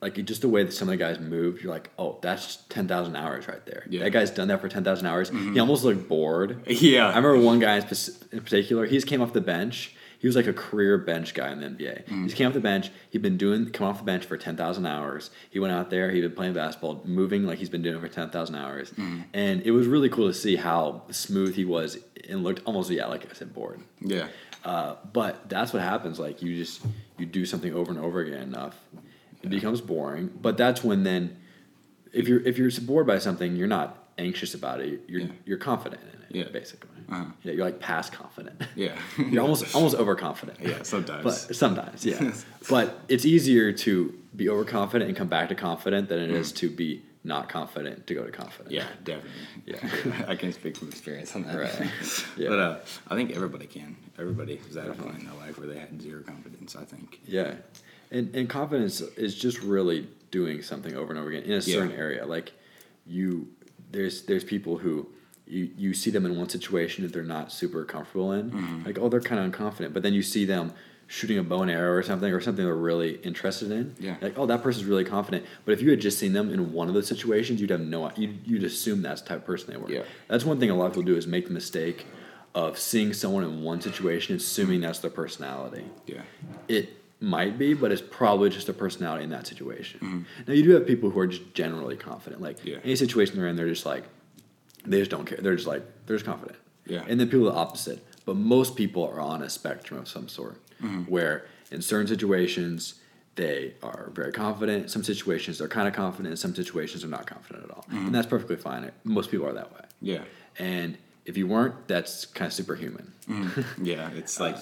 like just the way that some of the guys moved, you're like, oh, that's 10,000 hours right there. Yeah. That guy's done that for 10,000 hours. He almost looked bored. Yeah. I remember one guy in in particular, he just came off the bench. He was like a career bench guy in the NBA. He just came off the bench. He'd been doing come off the bench for ten thousand hours. He went out there. He'd been playing basketball, moving like he's been doing it for ten thousand hours. And it was really cool to see how smooth he was and looked almost yeah like I said bored. yeah, Uh, but that's what happens. Like you just you do something over and over again enough, it becomes boring. But that's when then, if you're if you're bored by something, you're not anxious about it. You're Yeah. you're confident in it. Yeah. basically. Uh-huh. Yeah, you're like past confident. yeah, you're almost almost overconfident. yeah. Sometimes, But sometimes, yeah. but it's easier to be overconfident and come back to confident than it is to be not confident to go to confident. Mm. Yeah, definitely. Yeah. I can speak from experience on that. Right. Yeah. But uh, I think everybody can. Everybody is at a point in their life where they had zero confidence. I think. Yeah, and and confidence is just really doing something over and over again in a certain area. Like you, there's there's people who you you see them in one situation that they're not super comfortable in. Mm-hmm. Like oh, they're kind of unconfident, but then you see them shooting a bow and arrow or something or something they're really interested in. Yeah. Like oh, that person's really confident. But if you had just seen them in one of those situations, you'd have no you'd, you'd assume that's the type of person they were. Yeah. That's one thing a lot of people do is make the mistake of seeing someone in one situation, assuming that's their personality. Yeah. It might be, but it's probably just a personality in that situation. Now you do have people who are just generally confident. Like Mm-hmm. Yeah. any situation they're in, they're just like they just don't care. They're just like they're just confident. Yeah. And then people are the opposite. But most people are on a spectrum of some sort, Mm-hmm. where in certain situations they are very confident. Some situations they're kind of confident. Some situations they're not confident at all, Mm-hmm. and that's perfectly fine. Most people are that way. Yeah. And if you weren't, that's kind of superhuman. Yeah. It's like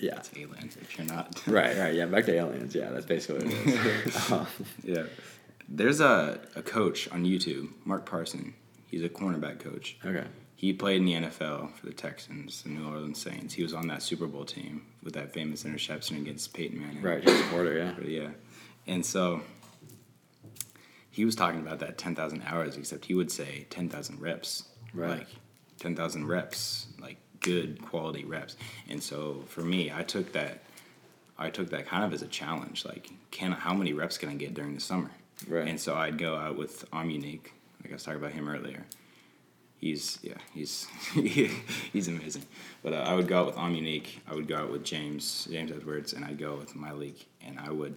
yeah. it's aliens if you're not. Right, right, yeah. Back to aliens. Yeah, that's basically what it is. Um, Yeah. There's a, a coach on YouTube, Mark Parson. He's a cornerback coach. okay. He played in the NFL for the Texans, the New Orleans Saints. He was on that Super Bowl team with that famous interception against Peyton Manning. Right, he's a supporter, yeah. Yeah. And so he was talking about that 10,000 hours, except he would say 10,000 reps. Right. Like 10,000 reps, like good quality reps. And so for me, I took that. I took that kind of as a challenge. Like, can how many reps can I get during the summer? Right. And so I'd go out with I'm Unique, like I was talking about him earlier. He's yeah, he's he's amazing. But uh, I would go out with Amunique. I would go out with James James Edwards, and I'd go with Malik, and I would.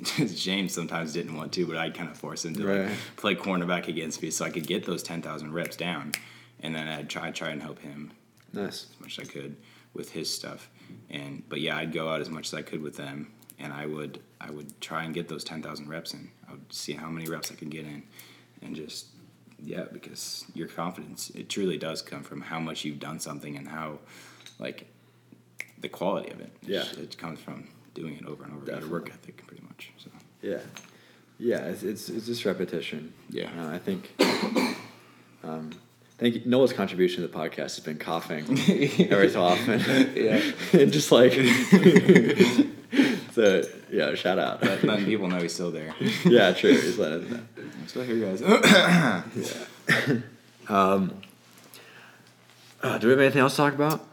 James sometimes didn't want to, but I'd kind of force him to Right. like, play cornerback against me, so I could get those ten thousand reps down, and then I'd try try and help him Nice. as much as I could with his stuff. And but yeah, I'd go out as much as I could with them, and I would I would try and get those ten thousand reps in. I would see how many reps I could get in, and just yeah, because your confidence it truly does come from how much you've done something and how like the quality of it. Yeah. It's- it comes from doing it over and over. Your work ethic, pretty much. So Yeah, yeah. It's it's, it's just repetition. Yeah. Uh, I think. Um, thank you. Noah's contribution to the podcast has been coughing every so often. Yeah. and just like. so yeah, shout out. Let- letting people know he's still there. yeah, true. Just let us know. I'm still here, guys. Uh, do we have anything else to talk about?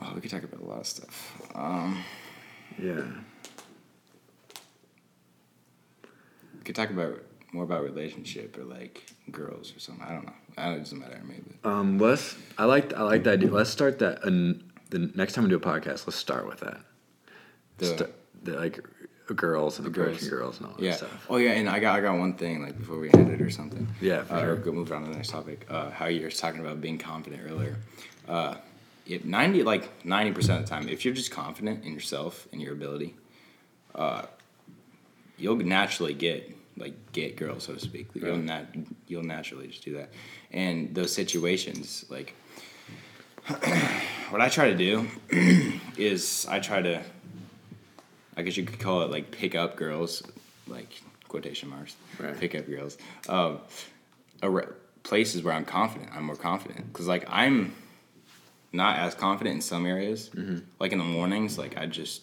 oh, we could talk about a lot of stuff. Um, Yeah. we could talk about more about relationship or like girls or something. I don't know. I don't, it doesn't matter. Maybe. Um, let's. I like. I like the idea. Let's start that. And the next time we do a podcast, let's start with that. The- Sta- the, like girls and The approaching girls. girls and all that Yeah. stuff. Oh yeah, and I got I got one thing like before we ended or something. Yeah, for uh, sure. Go move on to the next topic. Uh, how you were talking about being confident earlier. Uh, if ninety like ninety percent of the time, if you're just confident in yourself and your ability, uh, you'll naturally get like get girls so to speak. You'll Right. nat- you'll naturally just do that. And those situations like. what I try to do is I try to I guess you could call it like pick up girls, like quotation marks, Right. pick up girls. Um, places where I'm confident, I'm more confident because like I'm not as confident in some areas. Like in the mornings, like I just,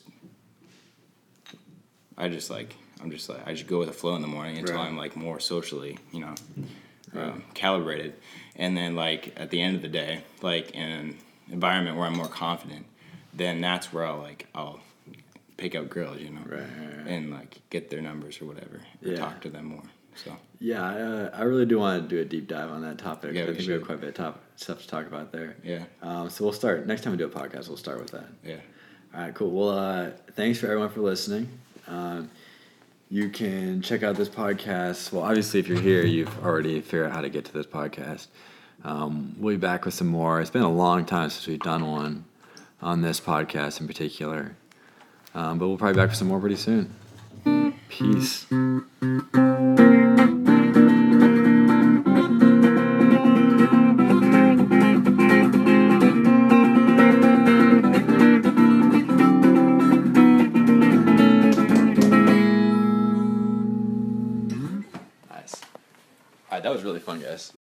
I just like I'm just like I just go with the flow in the morning until Right. I'm like more socially, you know, um, calibrated, and then like at the end of the day, like in an environment where I'm more confident, then that's where I'll like I'll pick up girls, you know, Right, right, right. and like get their numbers or whatever, or Yeah. talk to them more. So Yeah, I, uh, I really do want to do a deep dive on that topic. Yeah, I we think we have quite a bit of top, stuff to talk about there. yeah, Um, so we'll start next time we do a podcast. We'll start with that. yeah. All right, cool. Well, uh, thanks for everyone for listening. Um, you can check out this podcast. Well, obviously, if you're here, you've already figured out how to get to this podcast. Um, we'll be back with some more. It's been a long time since we've done one on this podcast in particular, um, but we'll probably be back for some more pretty soon. Peace. Nice. All right, that was really fun, guys.